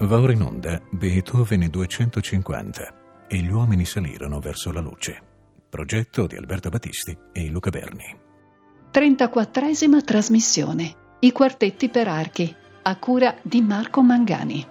Va ora in onda Beethoven 250 e gli uomini salirono verso la luce. Progetto di Alberto Battisti e Luca Berni. 34esima trasmissione. I quartetti per archi, a cura di Marco Mangani.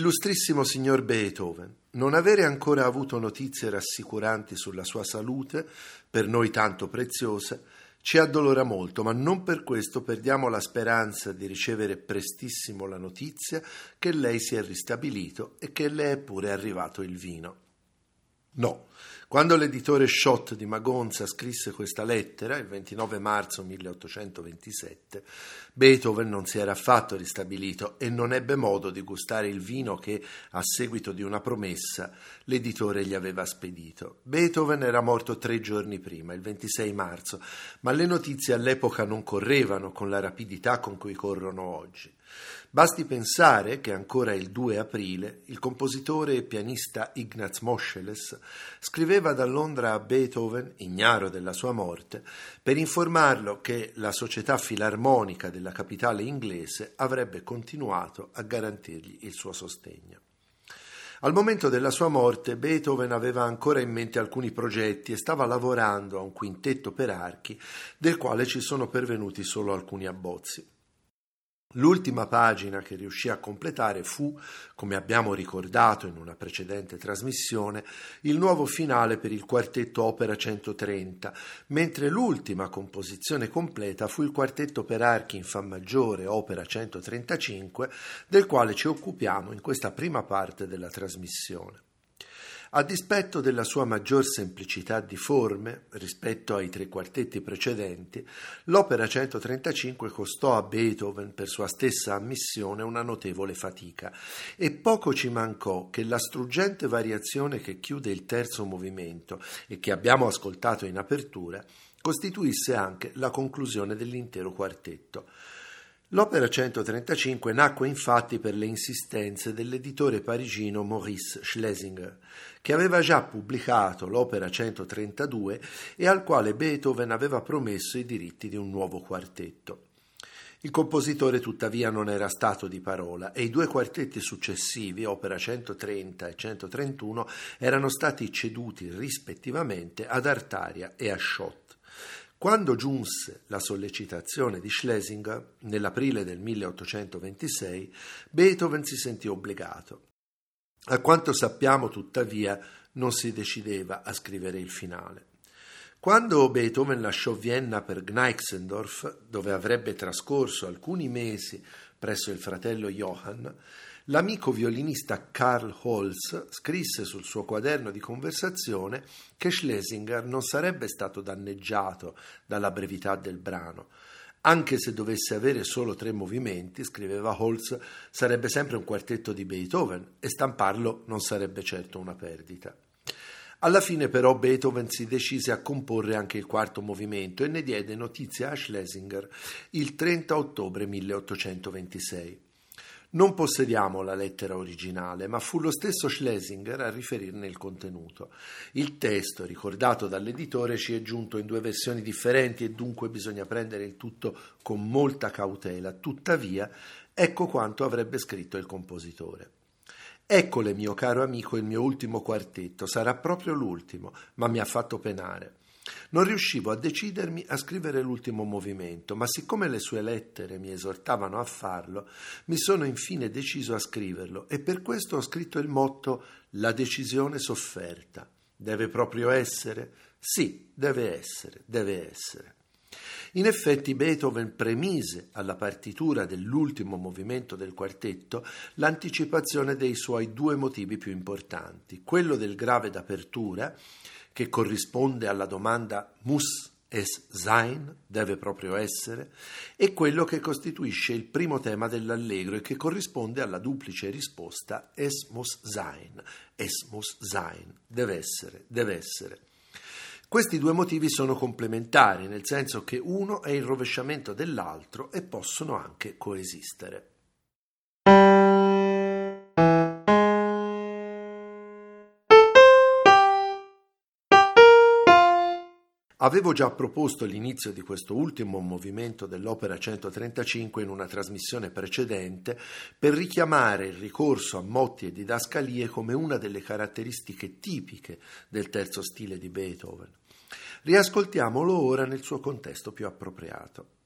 Illustrissimo signor Beethoven, non avere ancora avuto notizie rassicuranti sulla sua salute, per noi tanto preziosa, ci addolora molto, ma non per questo perdiamo la speranza di ricevere prestissimo la notizia che lei si è ristabilito e che le è pure arrivato il vino. No, quando l'editore Schott di Magonza scrisse questa lettera, il 29 marzo 1827, Beethoven non si era affatto ristabilito e non ebbe modo di gustare il vino che, a seguito di una promessa, l'editore gli aveva spedito. Beethoven era morto tre giorni prima, il 26 marzo, ma le notizie all'epoca non correvano con la rapidità con cui corrono oggi. Basti pensare che ancora il 2 aprile il compositore e pianista Ignaz Moscheles scriveva da Londra a Beethoven, ignaro della sua morte, per informarlo che la società filarmonica della capitale inglese avrebbe continuato a garantirgli il suo sostegno. Al momento della sua morte Beethoven aveva ancora in mente alcuni progetti e stava lavorando a un quintetto per archi del quale ci sono pervenuti solo alcuni abbozzi. L'ultima pagina che riuscì a completare fu, come abbiamo ricordato in una precedente trasmissione, il nuovo finale per il quartetto Opera 130, mentre l'ultima composizione completa fu il quartetto per archi in Fa maggiore Opera 135, del quale ci occupiamo in questa prima parte della trasmissione. A dispetto della sua maggior semplicità di forme rispetto ai tre quartetti precedenti, l'opera 135 costò a Beethoven per sua stessa ammissione una notevole fatica e poco ci mancò che la struggente variazione che chiude il terzo movimento e che abbiamo ascoltato in apertura costituisse anche la conclusione dell'intero quartetto. L'opera 135 nacque infatti per le insistenze dell'editore parigino Maurice Schlesinger, che aveva già pubblicato l'opera 132 e al quale Beethoven aveva promesso i diritti di un nuovo quartetto. Il compositore tuttavia non era stato di parola e i due quartetti successivi, opera 130 e 131, erano stati ceduti rispettivamente ad Artaria e a Schott. Quando giunse la sollecitazione di Schlesinger nell'aprile del 1826, Beethoven si sentì obbligato. A quanto sappiamo, tuttavia, non si decideva a scrivere il finale. Quando Beethoven lasciò Vienna per Gneixendorf, dove avrebbe trascorso alcuni mesi presso il fratello Johann, l'amico violinista Karl Holz scrisse sul suo quaderno di conversazione che Schlesinger non sarebbe stato danneggiato dalla brevità del brano. Anche se dovesse avere solo tre movimenti, scriveva Holz, sarebbe sempre un quartetto di Beethoven e stamparlo non sarebbe certo una perdita. Alla fine però Beethoven si decise a comporre anche il quarto movimento e ne diede notizia a Schlesinger il 30 ottobre 1826. Non possediamo la lettera originale, ma fu lo stesso Schlesinger a riferirne il contenuto. Il testo, ricordato dall'editore, ci è giunto in due versioni differenti e dunque bisogna prendere il tutto con molta cautela. Tuttavia, ecco quanto avrebbe scritto il compositore. Eccole, mio caro amico, il mio ultimo quartetto. Sarà proprio l'ultimo, ma mi ha fatto penare. Non riuscivo a decidermi a scrivere l'ultimo movimento, ma siccome le sue lettere mi esortavano a farlo, mi sono infine deciso a scriverlo e per questo ho scritto il motto La decisione sofferta. Deve proprio essere? Sì, deve essere, deve essere. In effetti Beethoven premise alla partitura dell'ultimo movimento del quartetto l'anticipazione dei suoi due motivi più importanti, quello del grave d'apertura che corrisponde alla domanda muss es sein, deve proprio essere, e quello che costituisce il primo tema dell'allegro e che corrisponde alla duplice risposta es muss sein, es muss sein, deve essere, deve essere. Questi due motivi sono complementari, nel senso che uno è il rovesciamento dell'altro e possono anche coesistere. Avevo già proposto l'inizio di questo ultimo movimento dell'opera 135 in una trasmissione precedente per richiamare il ricorso a motti e didascalie come una delle caratteristiche tipiche del terzo stile di Beethoven. Riascoltiamolo ora nel suo contesto più appropriato.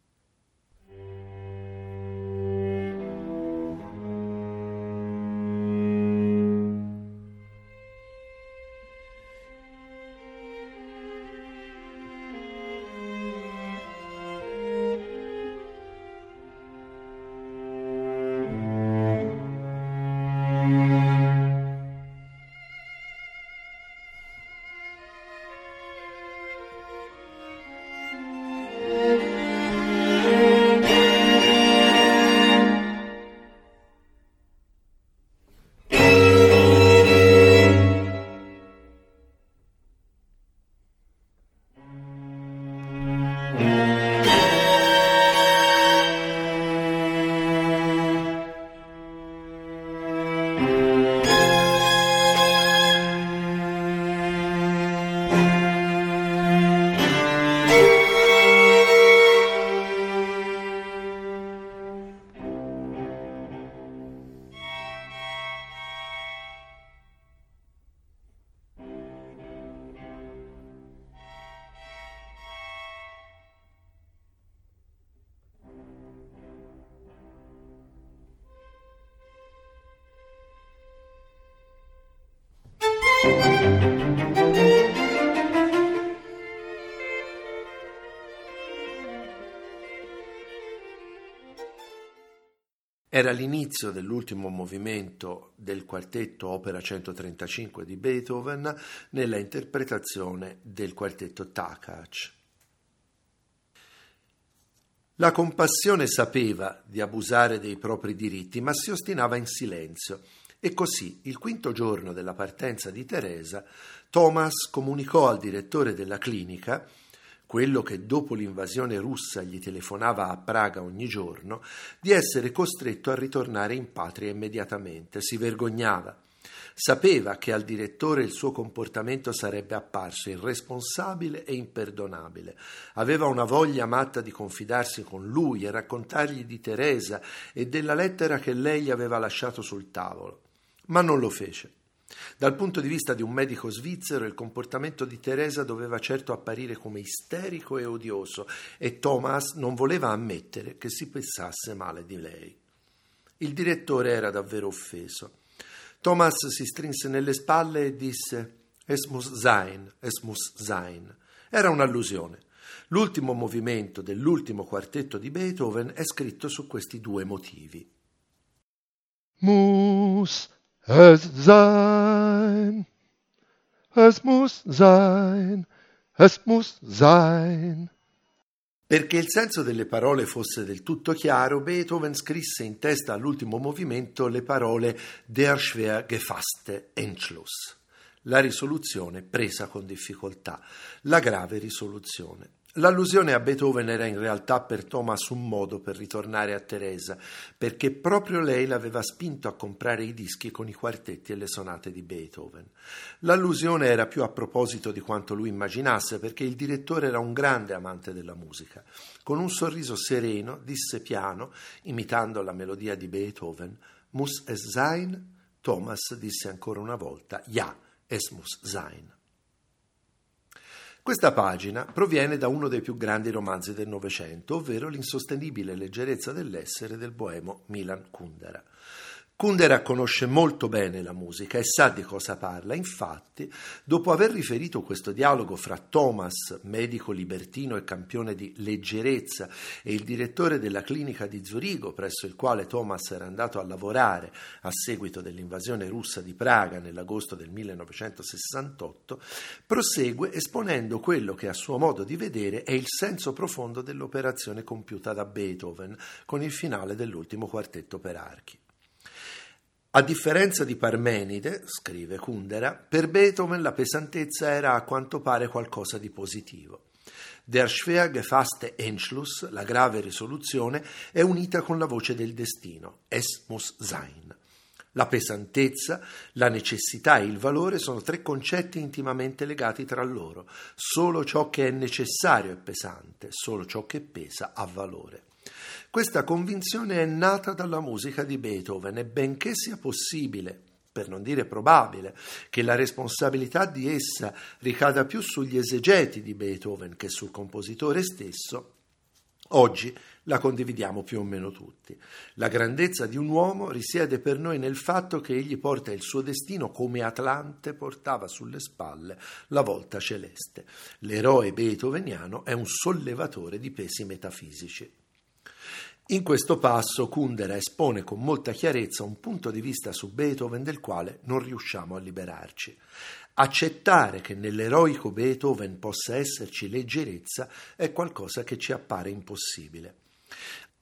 Era l'inizio dell'ultimo movimento del quartetto Opera 135 di Beethoven nella interpretazione del quartetto Takacs. La compassione sapeva di abusare dei propri diritti, ma si ostinava in silenzio. E così, il quinto giorno della partenza di Teresa, Thomas comunicò al direttore della clinica quello che dopo l'invasione russa gli telefonava a Praga ogni giorno, di essere costretto a ritornare in patria immediatamente. Si vergognava. Sapeva che al direttore il suo comportamento sarebbe apparso irresponsabile e imperdonabile. Aveva una voglia matta di confidarsi con lui e raccontargli di Teresa e della lettera che lei gli aveva lasciato sul tavolo. Ma non lo fece. Dal punto di vista di un medico svizzero, il comportamento di Teresa doveva certo apparire come isterico e odioso e Thomas non voleva ammettere che si pensasse male di lei. Il direttore era davvero offeso. Thomas si strinse nelle spalle e disse Es muss sein, es muss sein. Era un'allusione. L'ultimo movimento dell'ultimo quartetto di Beethoven è scritto su questi due motivi. Muss es sein, es muss sein, es muss sein. Perché il senso delle parole fosse del tutto chiaro, Beethoven scrisse in testa all'ultimo movimento le parole Der schwer gefasste Entschluss, la risoluzione presa con difficoltà, la grave risoluzione. L'allusione a Beethoven era in realtà per Thomas un modo per ritornare a Teresa, perché proprio lei l'aveva spinto a comprare i dischi con i quartetti e le sonate di Beethoven. L'allusione era più a proposito di quanto lui immaginasse, perché il direttore era un grande amante della musica. Con un sorriso sereno disse piano, imitando la melodia di Beethoven, Muss es sein? Thomas disse ancora una volta, Ja, es muss sein. Questa pagina proviene da uno dei più grandi romanzi del Novecento, ovvero l'insostenibile leggerezza dell'essere del boemo Milan Kundera. Kundera conosce molto bene la musica e sa di cosa parla. Infatti, dopo aver riferito questo dialogo fra Thomas, medico libertino e campione di leggerezza, e il direttore della clinica di Zurigo, presso il quale Thomas era andato a lavorare a seguito dell'invasione russa di Praga nell'agosto del 1968, prosegue esponendo quello che a suo modo di vedere è il senso profondo dell'operazione compiuta da Beethoven con il finale dell'ultimo quartetto per archi. A differenza di Parmenide, scrive Kundera, per Beethoven la pesantezza era a quanto pare qualcosa di positivo. Der schwer gefasste Entschluss, la grave risoluzione, è unita con la voce del destino, es muss sein. La pesantezza, la necessità e il valore sono tre concetti intimamente legati tra loro. Solo ciò che è necessario è pesante, solo ciò che pesa ha valore. Questa convinzione è nata dalla musica di Beethoven e benché sia possibile, per non dire probabile, che la responsabilità di essa ricada più sugli esegeti di Beethoven che sul compositore stesso, oggi la condividiamo più o meno tutti. La grandezza di un uomo risiede per noi nel fatto che egli porta il suo destino come Atlante portava sulle spalle la volta celeste. L'eroe beethoveniano è un sollevatore di pesi metafisici. In questo passo Kundera espone con molta chiarezza un punto di vista su Beethoven del quale non riusciamo a liberarci. Accettare che nell'eroico Beethoven possa esserci leggerezza è qualcosa che ci appare impossibile.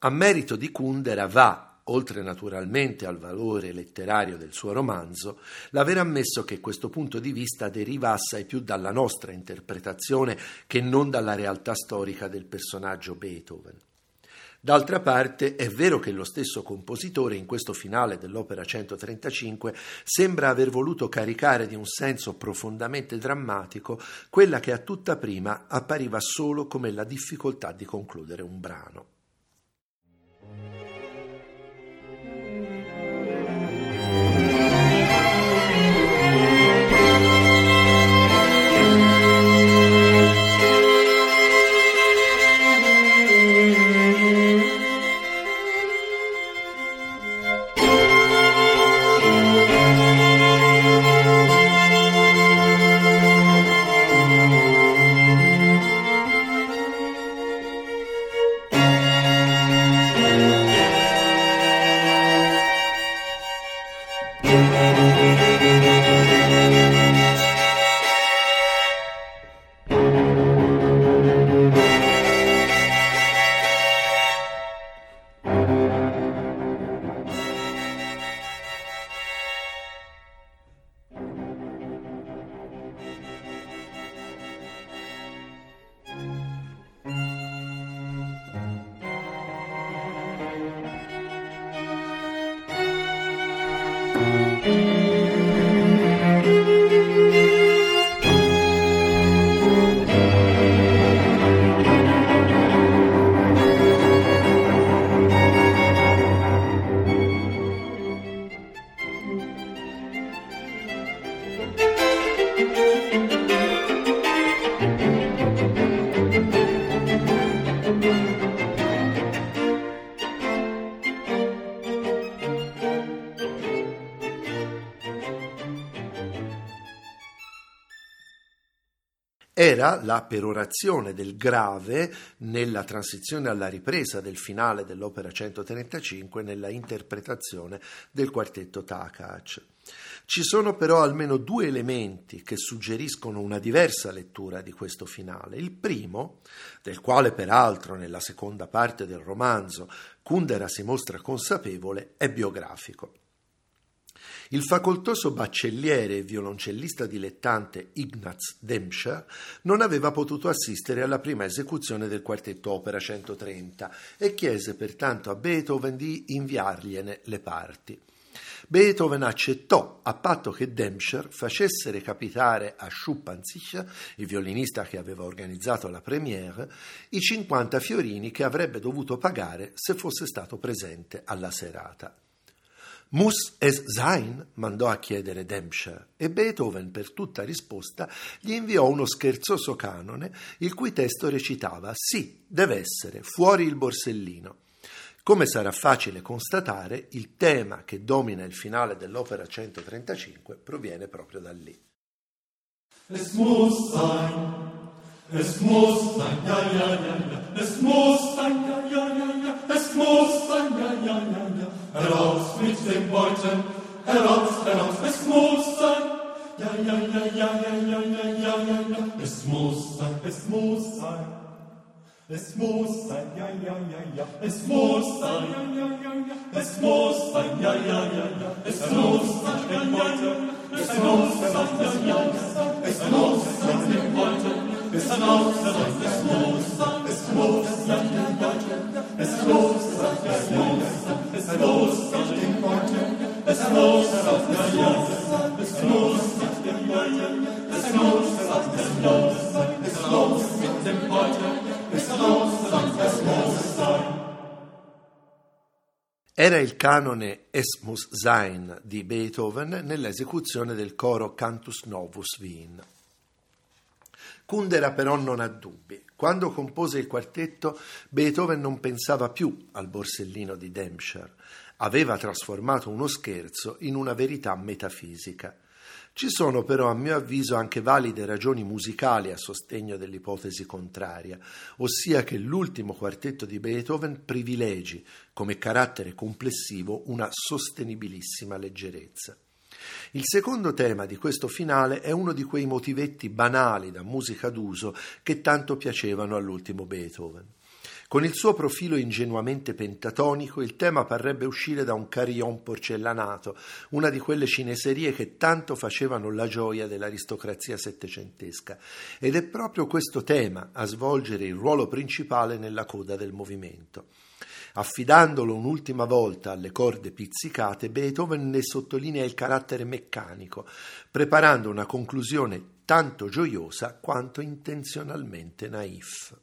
A merito di Kundera va, oltre naturalmente al valore letterario del suo romanzo, l'aver ammesso che questo punto di vista deriva assai più dalla nostra interpretazione che non dalla realtà storica del personaggio Beethoven. D'altra parte è vero che lo stesso compositore in questo finale dell'opera 135 sembra aver voluto caricare di un senso profondamente drammatico quella che a tutta prima appariva solo come la difficoltà di concludere un brano. Era la perorazione del grave nella transizione alla ripresa del finale dell'opera 135 nella interpretazione del quartetto Takac. Ci sono però almeno due elementi che suggeriscono una diversa lettura di questo finale. Il primo, del quale peraltro nella seconda parte del romanzo Kundera si mostra consapevole, è biografico. Il facoltoso baccelliere e violoncellista dilettante Ignaz Demscher non aveva potuto assistere alla prima esecuzione del quartetto opera 130 e chiese pertanto a Beethoven di inviargliene le parti. Beethoven accettò a patto che Dempscher facesse recapitare a Schuppanzich, il violinista che aveva organizzato la premiere, i 50 fiorini che avrebbe dovuto pagare se fosse stato presente alla serata. Muss es sein? mandò a chiedere Dempscher e Beethoven per tutta risposta gli inviò uno scherzoso canone il cui testo recitava Sì, deve essere, fuori il borsellino. Come sarà facile constatare, il tema che domina il finale dell'opera 135 proviene proprio da lì. Es muss sein, es muss sein, ja, ja, ja, ja, es muss sein, ja, ja, ja, ja, es muss sein, ja, ja, ja, ja. Heraus mit den Beuten, heraus, heraus, es muss sein. Ja, ja, ja, ja, ja, ja, ja, ja, ja, ja, es muss sein, es muss sein. Es muss sein, ja, ja, ja, ja, es muss sein, ja, ja, ja, ja, es muss sein, ja, ja, ja, ja, es muss sein, ja, ja, ja, es muss sein, ja, ja, ja, es muss sein, es muss sein, es muss sein, es muss sein, los, sagt der Deutsche, es ist los, sagt der Junge, es ist los, sagt der Deutsche, es ist los, sagt Era il canone Es muss sein di Beethoven nell'esecuzione del coro Cantus Novus Wien. Kundera però non ha dubbi. Quando compose il quartetto, Beethoven non pensava più al borsellino di Dempscher. Aveva trasformato uno scherzo in una verità metafisica. Ci sono però, a mio avviso, anche valide ragioni musicali a sostegno dell'ipotesi contraria, ossia che l'ultimo quartetto di Beethoven privilegi, come carattere complessivo, una sostenibilissima leggerezza. Il secondo tema di questo finale è uno di quei motivetti banali da musica d'uso che tanto piacevano all'ultimo Beethoven. Con il suo profilo ingenuamente pentatonico, il tema parrebbe uscire da un carillon porcellanato, una di quelle cineserie che tanto facevano la gioia dell'aristocrazia settecentesca. Ed è proprio questo tema a svolgere il ruolo principale nella coda del movimento. Affidandolo un'ultima volta alle corde pizzicate, Beethoven ne sottolinea il carattere meccanico, preparando una conclusione tanto gioiosa quanto intenzionalmente naif.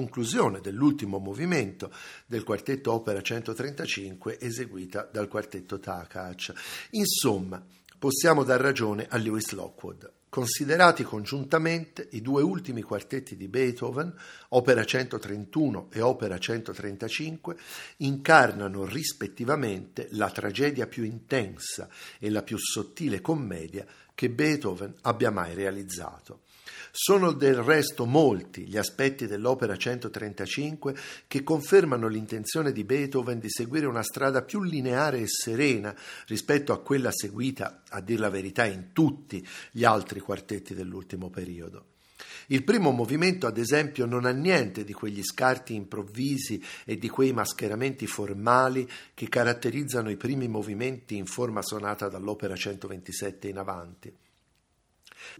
Conclusione dell'ultimo movimento del quartetto opera 135 eseguita dal quartetto Takac. Insomma, possiamo dar ragione a Lewis Lockwood. Considerati congiuntamente, i due ultimi quartetti di Beethoven, opera 131 e opera 135, incarnano rispettivamente la tragedia più intensa e la più sottile commedia che Beethoven abbia mai realizzato. Sono del resto molti gli aspetti dell'opera 135 che confermano l'intenzione di Beethoven di seguire una strada più lineare e serena rispetto a quella seguita, a dir la verità, in tutti gli altri quartetti dell'ultimo periodo. Il primo movimento, ad esempio, non ha niente di quegli scarti improvvisi e di quei mascheramenti formali che caratterizzano i primi movimenti in forma sonata dall'opera 127 in avanti.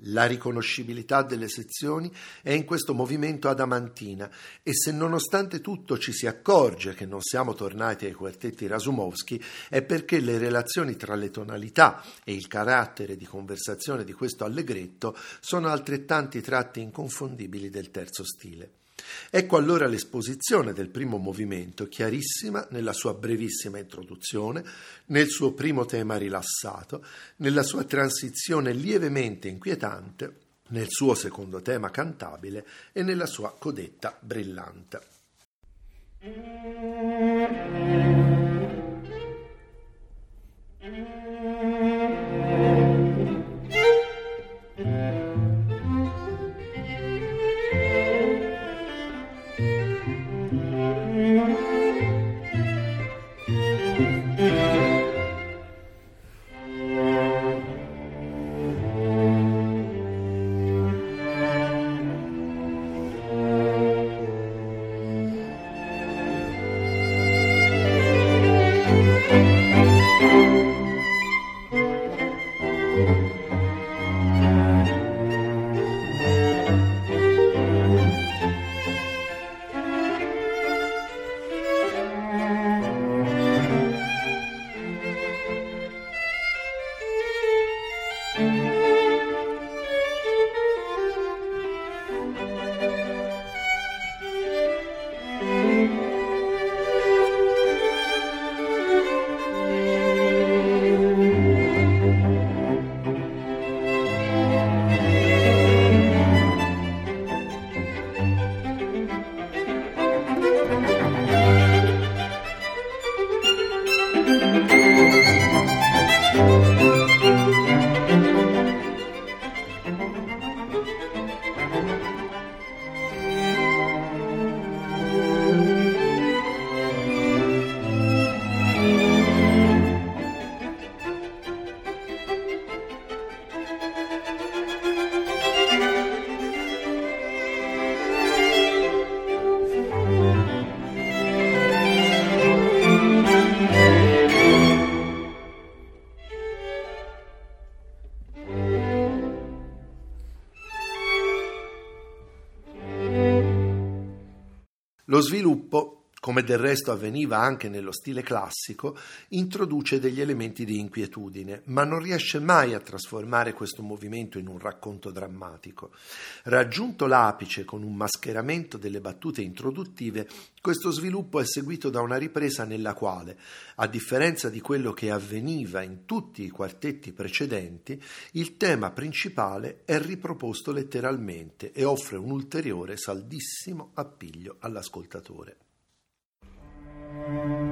La riconoscibilità delle sezioni è in questo movimento adamantina e se nonostante tutto ci si accorge che non siamo tornati ai quartetti Rasumowski è perché le relazioni tra le tonalità e il carattere di conversazione di questo allegretto sono altrettanti tratti inconfondibili del terzo stile. Ecco allora l'esposizione del primo movimento, chiarissima nella sua brevissima introduzione, nel suo primo tema rilassato, nella sua transizione lievemente inquietante, nel suo secondo tema cantabile e nella sua codetta brillante. Lo sviluppo, come del resto avveniva anche nello stile classico, introduce degli elementi di inquietudine, ma non riesce mai a trasformare questo movimento in un racconto drammatico. Raggiunto l'apice con un mascheramento delle battute introduttive, questo sviluppo è seguito da una ripresa nella quale, a differenza di quello che avveniva in tutti i quartetti precedenti, il tema principale è riproposto letteralmente e offre un ulteriore saldissimo appiglio all'ascoltatore. Thank you.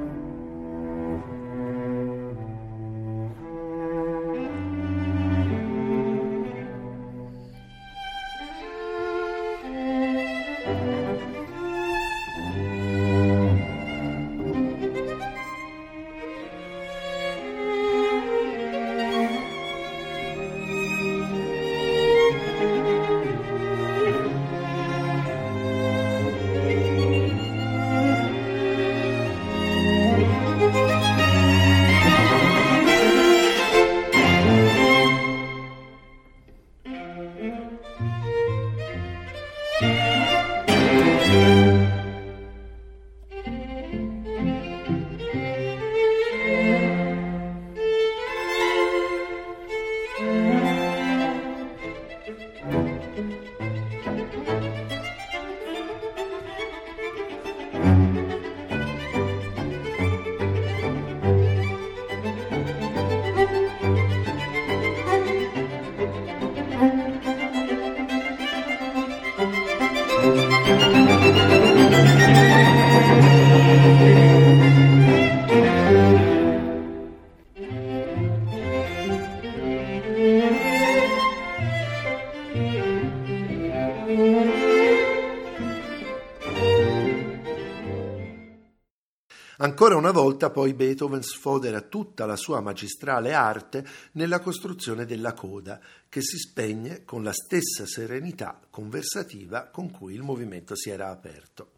Ancora una volta poi Beethoven sfodera tutta la sua magistrale arte nella costruzione della coda, che si spegne con la stessa serenità conversativa con cui il movimento si era aperto.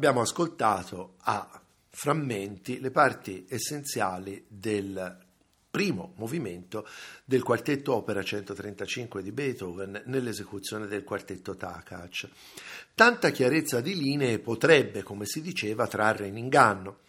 Abbiamo ascoltato a frammenti le parti essenziali del primo movimento del quartetto opera 135 di Beethoven nell'esecuzione del quartetto Takacs. Tanta chiarezza di linee potrebbe, come si diceva, trarre in inganno.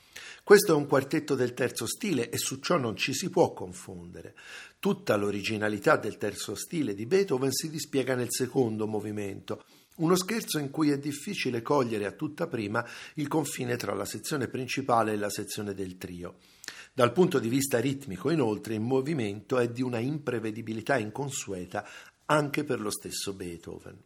Questo è un quartetto del terzo stile e su ciò non ci si può confondere. Tutta l'originalità del terzo stile di Beethoven si dispiega nel secondo movimento, uno scherzo in cui è difficile cogliere a tutta prima il confine tra la sezione principale e la sezione del trio. Dal punto di vista ritmico, inoltre, il movimento è di una imprevedibilità inconsueta anche per lo stesso Beethoven.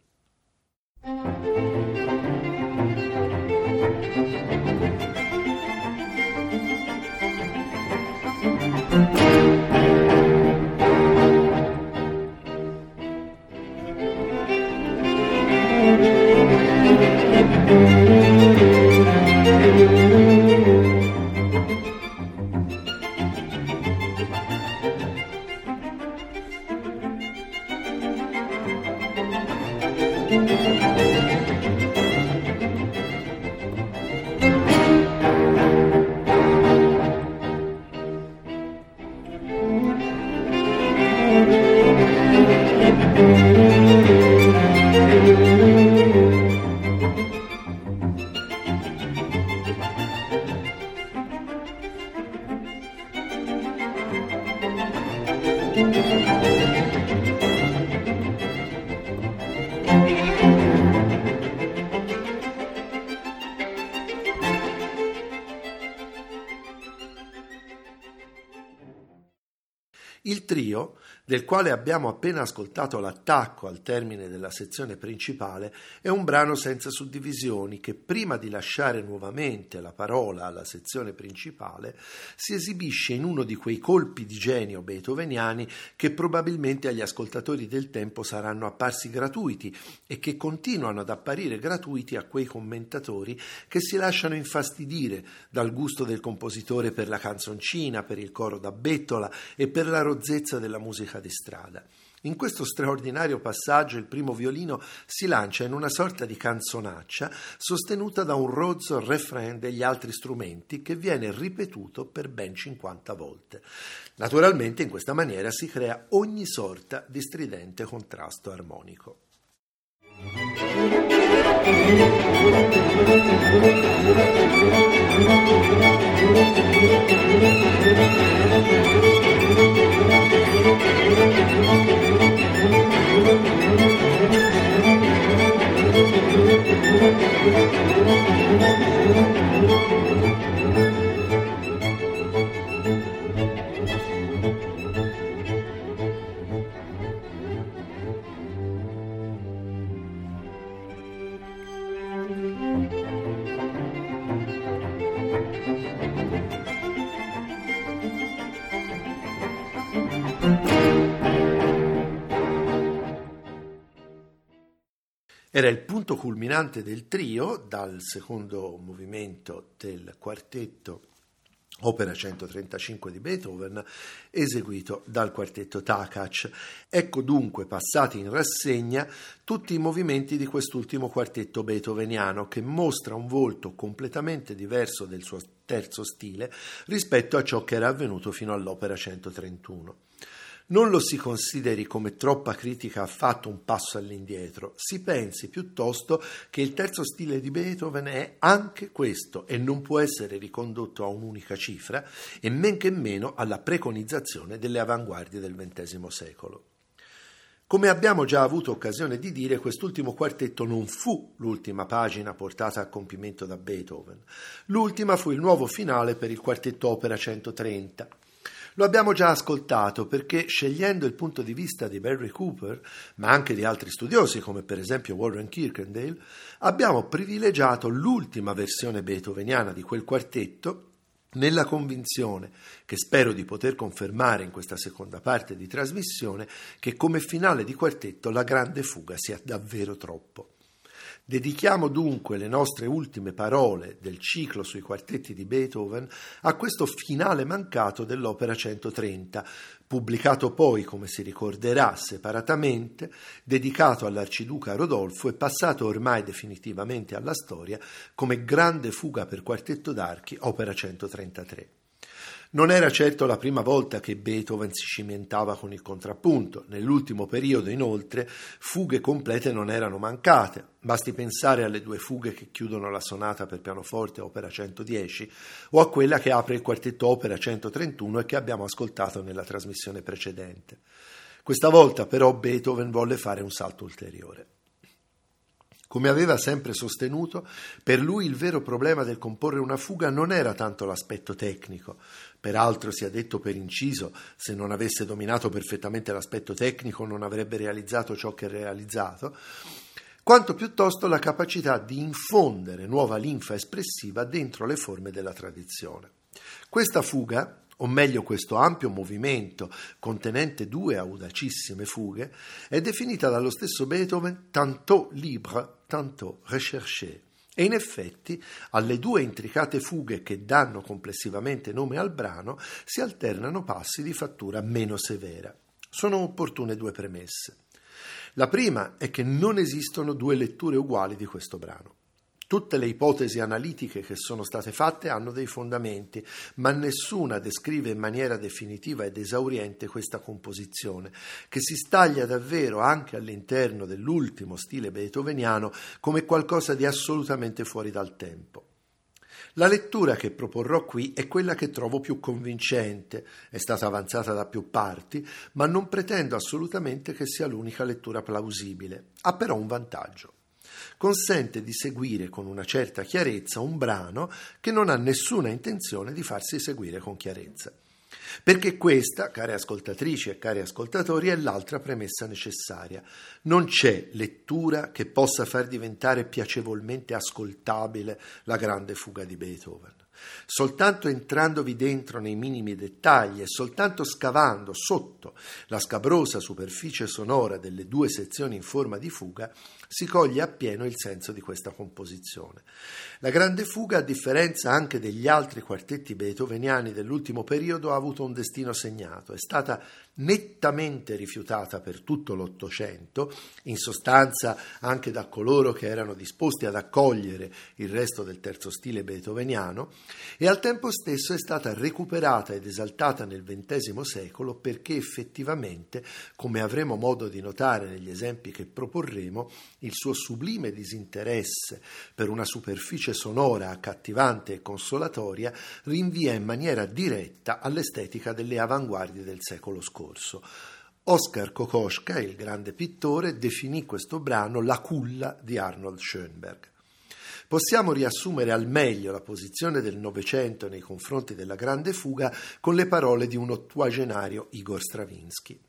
Il quale abbiamo appena ascoltato l'attacco al termine della sezione principale, è un brano senza suddivisioni che prima di lasciare nuovamente la parola alla sezione principale si esibisce in uno di quei colpi di genio beethoveniani che probabilmente agli ascoltatori del tempo saranno apparsi gratuiti e che continuano ad apparire gratuiti a quei commentatori che si lasciano infastidire dal gusto del compositore per la canzoncina, per il coro da bettola e per la rozzezza della musica di strada. In questo straordinario passaggio il primo violino si lancia in una sorta di canzonaccia sostenuta da un rozzo refrain degli altri strumenti che viene ripetuto per ben 50 volte. Naturalmente in questa maniera si crea ogni sorta di stridente contrasto armonico. Era Thank you. Punto culminante del trio dal secondo movimento del quartetto opera 135 di Beethoven, eseguito dal quartetto Takac. Ecco dunque passati in rassegna tutti i movimenti di quest'ultimo quartetto beethoveniano che mostra un volto completamente diverso del suo terzo stile rispetto a ciò che era avvenuto fino all'opera 131. Non lo si consideri come troppa critica ha fatto un passo all'indietro, si pensi piuttosto che il terzo stile di Beethoven è anche questo e non può essere ricondotto a un'unica cifra e men che meno alla preconizzazione delle avanguardie del XX secolo. Come abbiamo già avuto occasione di dire, quest'ultimo quartetto non fu l'ultima pagina portata a compimento da Beethoven. L'ultima fu il nuovo finale per il quartetto opera 130, lo abbiamo già ascoltato perché scegliendo il punto di vista di Barry Cooper, ma anche di altri studiosi come per esempio Warren Kirkendale, abbiamo privilegiato l'ultima versione beethoveniana di quel quartetto nella convinzione, che spero di poter confermare in questa seconda parte di trasmissione, che come finale di quartetto la grande fuga sia davvero troppo. Dedichiamo dunque le nostre ultime parole del ciclo sui quartetti di Beethoven a questo finale mancato dell'opera 130, pubblicato poi, come si ricorderà, separatamente, dedicato all'arciduca Rodolfo e passato ormai definitivamente alla storia come grande fuga per quartetto d'archi, opera 133. Non era certo la prima volta che Beethoven si cimentava con il contrappunto. Nell'ultimo periodo, inoltre, fughe complete non erano mancate. Basti pensare alle due fughe che chiudono la sonata per pianoforte opera 110 o a quella che apre il quartetto opera 131 e che abbiamo ascoltato nella trasmissione precedente. Questa volta però Beethoven volle fare un salto ulteriore. Come aveva sempre sostenuto, per lui il vero problema del comporre una fuga non era tanto l'aspetto tecnico, peraltro sia detto per inciso, se non avesse dominato perfettamente l'aspetto tecnico non avrebbe realizzato ciò che ha realizzato, quanto piuttosto la capacità di infondere nuova linfa espressiva dentro le forme della tradizione. Questa fuga, o meglio questo ampio movimento contenente due audacissime fughe, è definita dallo stesso Beethoven tantôt libre, tantôt recherché. E in effetti alle due intricate fughe che danno complessivamente nome al brano si alternano passi di fattura meno severa. Sono opportune due premesse. La prima è che non esistono due letture uguali di questo brano. Tutte le ipotesi analitiche che sono state fatte hanno dei fondamenti, ma nessuna descrive in maniera definitiva ed esauriente questa composizione, che si staglia davvero anche all'interno dell'ultimo stile beethoveniano come qualcosa di assolutamente fuori dal tempo. La lettura che proporrò qui è quella che trovo più convincente, è stata avanzata da più parti, ma non pretendo assolutamente che sia l'unica lettura plausibile. Ha però un vantaggio consente di seguire con una certa chiarezza un brano che non ha nessuna intenzione di farsi seguire con chiarezza. Perché questa, care ascoltatrici e cari ascoltatori, è l'altra premessa necessaria. Non c'è lettura che possa far diventare piacevolmente ascoltabile la grande fuga di Beethoven. Soltanto entrandovi dentro nei minimi dettagli e soltanto scavando sotto la scabrosa superficie sonora delle due sezioni in forma di fuga, si coglie appieno il senso di questa composizione. La Grande Fuga, a differenza anche degli altri quartetti beethoveniani dell'ultimo periodo, ha avuto un destino segnato, è stata nettamente rifiutata per tutto l'Ottocento, in sostanza anche da coloro che erano disposti ad accogliere il resto del terzo stile beethoveniano, e al tempo stesso è stata recuperata ed esaltata nel XX secolo perché effettivamente, come avremo modo di notare negli esempi che proporremo, il suo sublime disinteresse per una superficie sonora accattivante e consolatoria rinvia in maniera diretta all'estetica delle avanguardie del secolo scorso. Oscar Kokoschka, il grande pittore, definì questo brano la culla di Arnold Schoenberg. Possiamo riassumere al meglio la posizione del Novecento nei confronti della grande fuga con le parole di un ottuagenario Igor Stravinsky.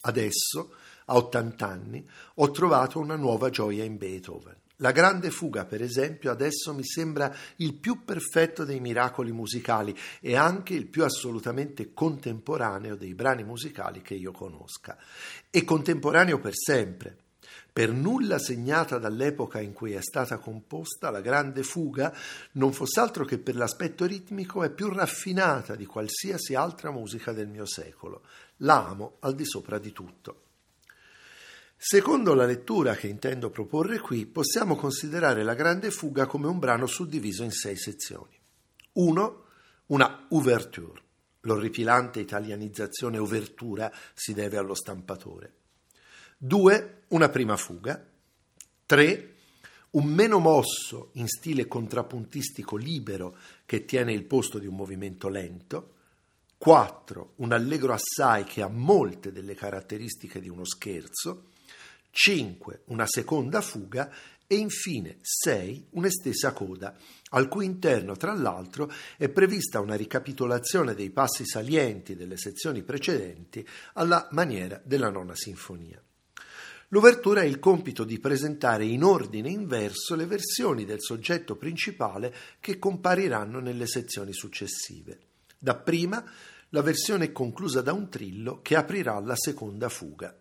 Adesso, a 80 anni, ho trovato una nuova gioia in Beethoven. La grande fuga, per esempio, adesso mi sembra il più perfetto dei miracoli musicali e anche il più assolutamente contemporaneo dei brani musicali che io conosca. E contemporaneo per sempre, per nulla segnata dall'epoca in cui è stata composta, la grande fuga non fosse altro che per l'aspetto ritmico è più raffinata di qualsiasi altra musica del mio secolo. L'amo al di sopra di tutto. Secondo la lettura che intendo proporre qui, possiamo considerare la grande fuga come un brano suddiviso in sei sezioni. 1. Una ouverture. L'orripilante italianizzazione ouvertura si deve allo stampatore. 2. Una prima fuga. 3. Un meno mosso in stile contrappuntistico libero che tiene il posto di un movimento lento. 4. Un allegro assai che ha molte delle caratteristiche di uno scherzo. 5. Una seconda fuga e infine 6. Un'estesa coda, al cui interno, tra l'altro, è prevista una ricapitolazione dei passi salienti delle sezioni precedenti alla maniera della nona sinfonia. L'ouvertura ha il compito di presentare in ordine inverso le versioni del soggetto principale che compariranno nelle sezioni successive. Dapprima la versione conclusa da un trillo che aprirà la seconda fuga.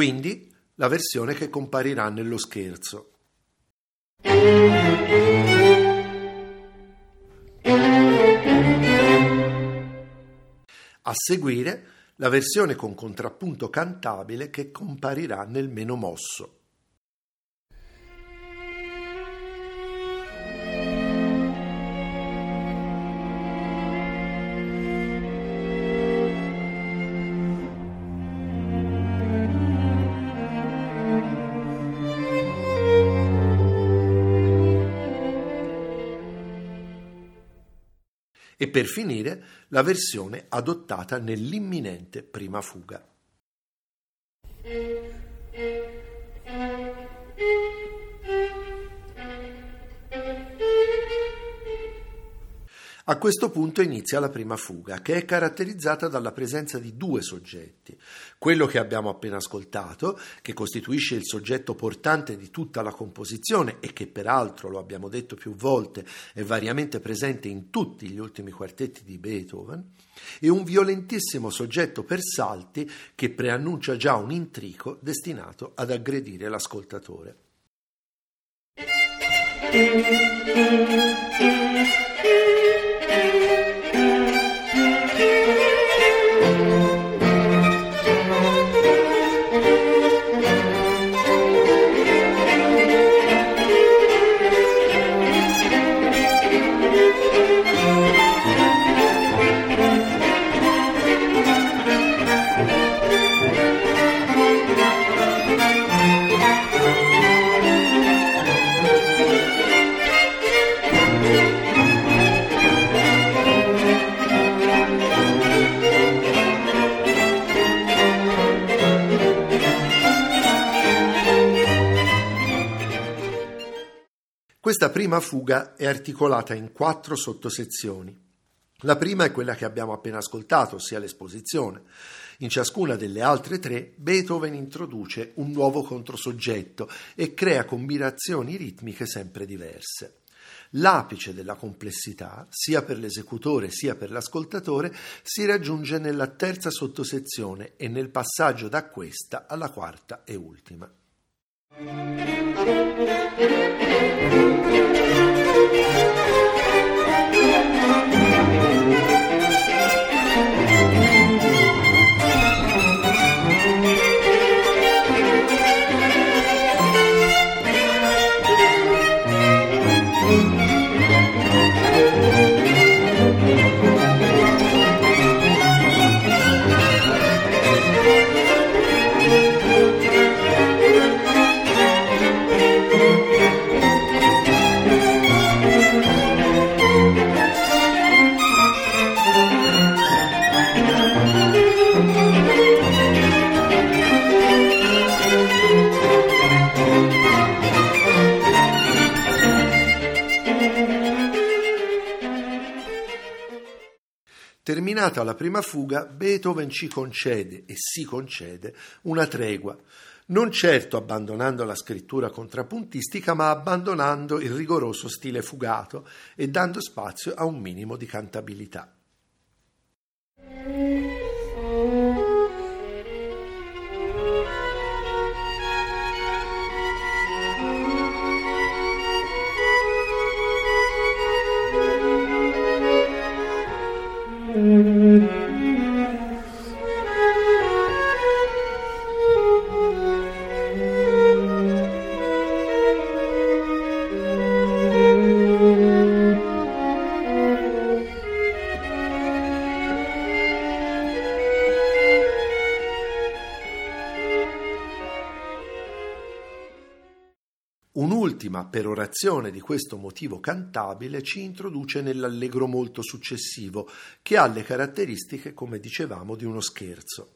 Quindi la versione che comparirà nello scherzo. A seguire la versione con contrappunto cantabile che comparirà nel meno mosso. E per finire la versione adottata nell'imminente prima fuga. A questo punto inizia la prima fuga, che è caratterizzata dalla presenza di due soggetti. Quello che abbiamo appena ascoltato, che costituisce il soggetto portante di tutta la composizione e che peraltro, lo abbiamo detto più volte, è variamente presente in tutti gli ultimi quartetti di Beethoven, e un violentissimo soggetto per salti che preannuncia già un intrico destinato ad aggredire l'ascoltatore. Questa prima fuga è articolata in quattro sottosezioni. La prima è quella che abbiamo appena ascoltato, ossia l'esposizione. In ciascuna delle altre tre Beethoven introduce un nuovo controsoggetto e crea combinazioni ritmiche sempre diverse. L'apice della complessità, sia per l'esecutore sia per l'ascoltatore, si raggiunge nella terza sottosezione e nel passaggio da questa alla quarta e ultima. Thank you. Terminata la prima fuga, Beethoven ci concede e si concede una tregua. non certo abbandonando la scrittura contrappuntistica, ma abbandonando il rigoroso stile fugato e dando spazio a un minimo di cantabilità. Un'ultima perorazione di questo motivo cantabile ci introduce nell'allegro molto successivo, che ha le caratteristiche, come dicevamo, di uno scherzo.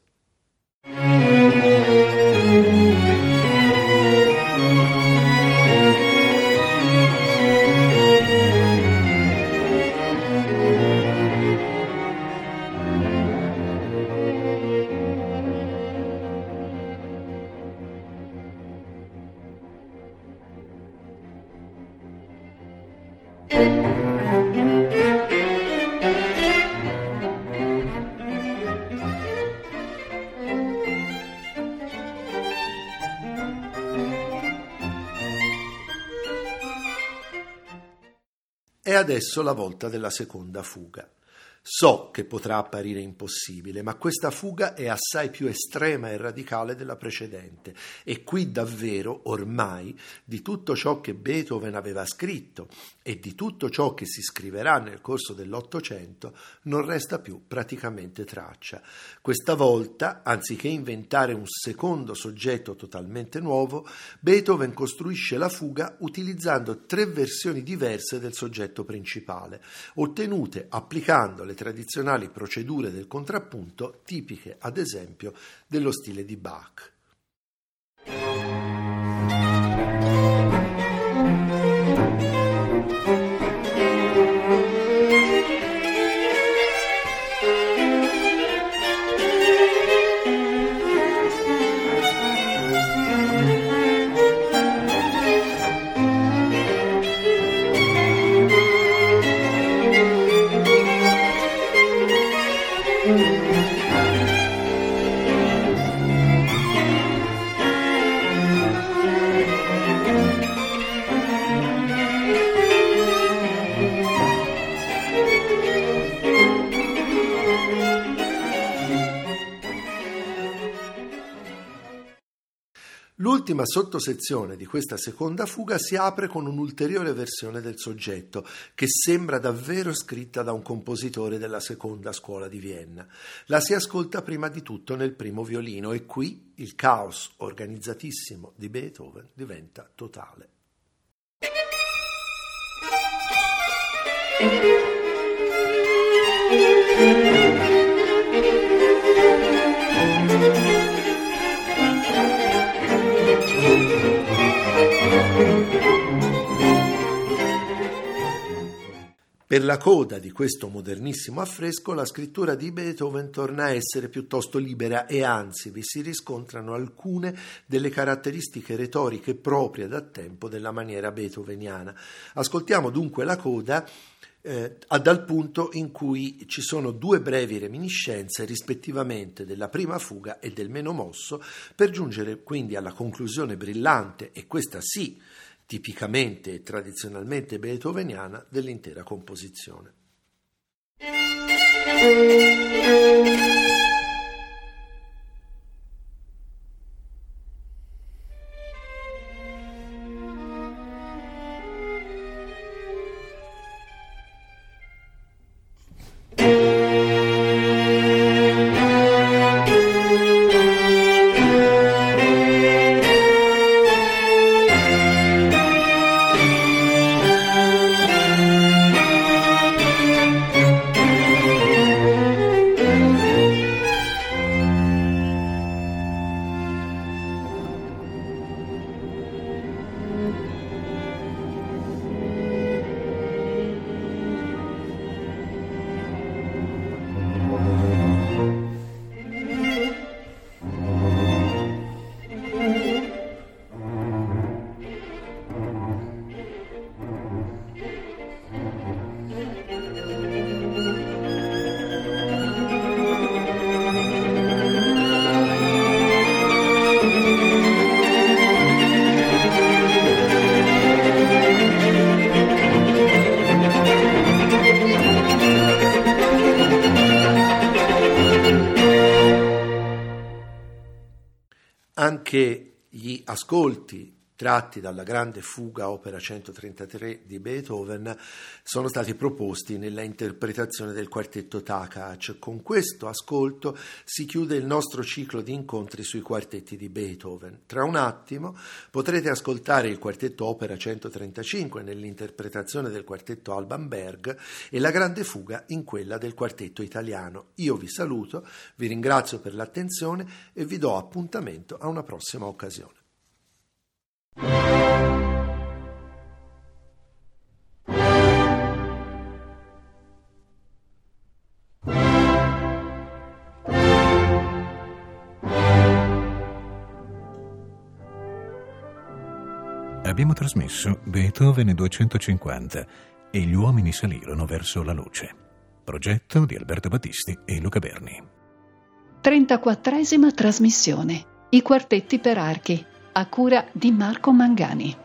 È adesso la volta della seconda fuga. So che potrà apparire impossibile, ma questa fuga è assai più estrema e radicale della precedente e qui davvero, ormai, di tutto ciò che Beethoven aveva scritto e di tutto ciò che si scriverà nel corso dell'Ottocento non resta più praticamente traccia. Questa volta, anziché inventare un secondo soggetto totalmente nuovo, Beethoven costruisce la fuga utilizzando tre versioni diverse del soggetto principale, ottenute applicando le tradizionali procedure del contrappunto tipiche, ad esempio, dello stile di Bach. L'ultima sottosezione di questa seconda fuga si apre con un'ulteriore versione del soggetto, che sembra davvero scritta da un compositore della seconda scuola di Vienna. La si ascolta prima di tutto nel primo violino e qui il caos organizzatissimo di Beethoven diventa totale. Per la coda di questo modernissimo affresco la scrittura di Beethoven torna a essere piuttosto libera e anzi vi si riscontrano alcune delle caratteristiche retoriche proprie da tempo della maniera beethoveniana. Ascoltiamo dunque la coda eh, dal punto in cui ci sono due brevi reminiscenze rispettivamente della prima fuga e del meno mosso per giungere quindi alla conclusione brillante e questa sì tipicamente e tradizionalmente beethoveniana dell'intera composizione. Anche gli ascolti tratti dalla grande fuga opera 133 di Beethoven sono stati proposti nella interpretazione del quartetto Takac. Con questo ascolto si chiude il nostro ciclo di incontri sui quartetti di Beethoven. Tra un attimo potrete ascoltare il quartetto opera 135 nell'interpretazione del quartetto Alban Berg e la grande fuga in quella del quartetto italiano. Io vi saluto, vi ringrazio per l'attenzione e vi do appuntamento a una prossima occasione. Abbiamo trasmesso Beethoven 250 e gli uomini salirono verso la luce. Progetto di Alberto Battisti e Luca Berni. 34esima trasmissione. I quartetti per archi a cura di Marco Mangani.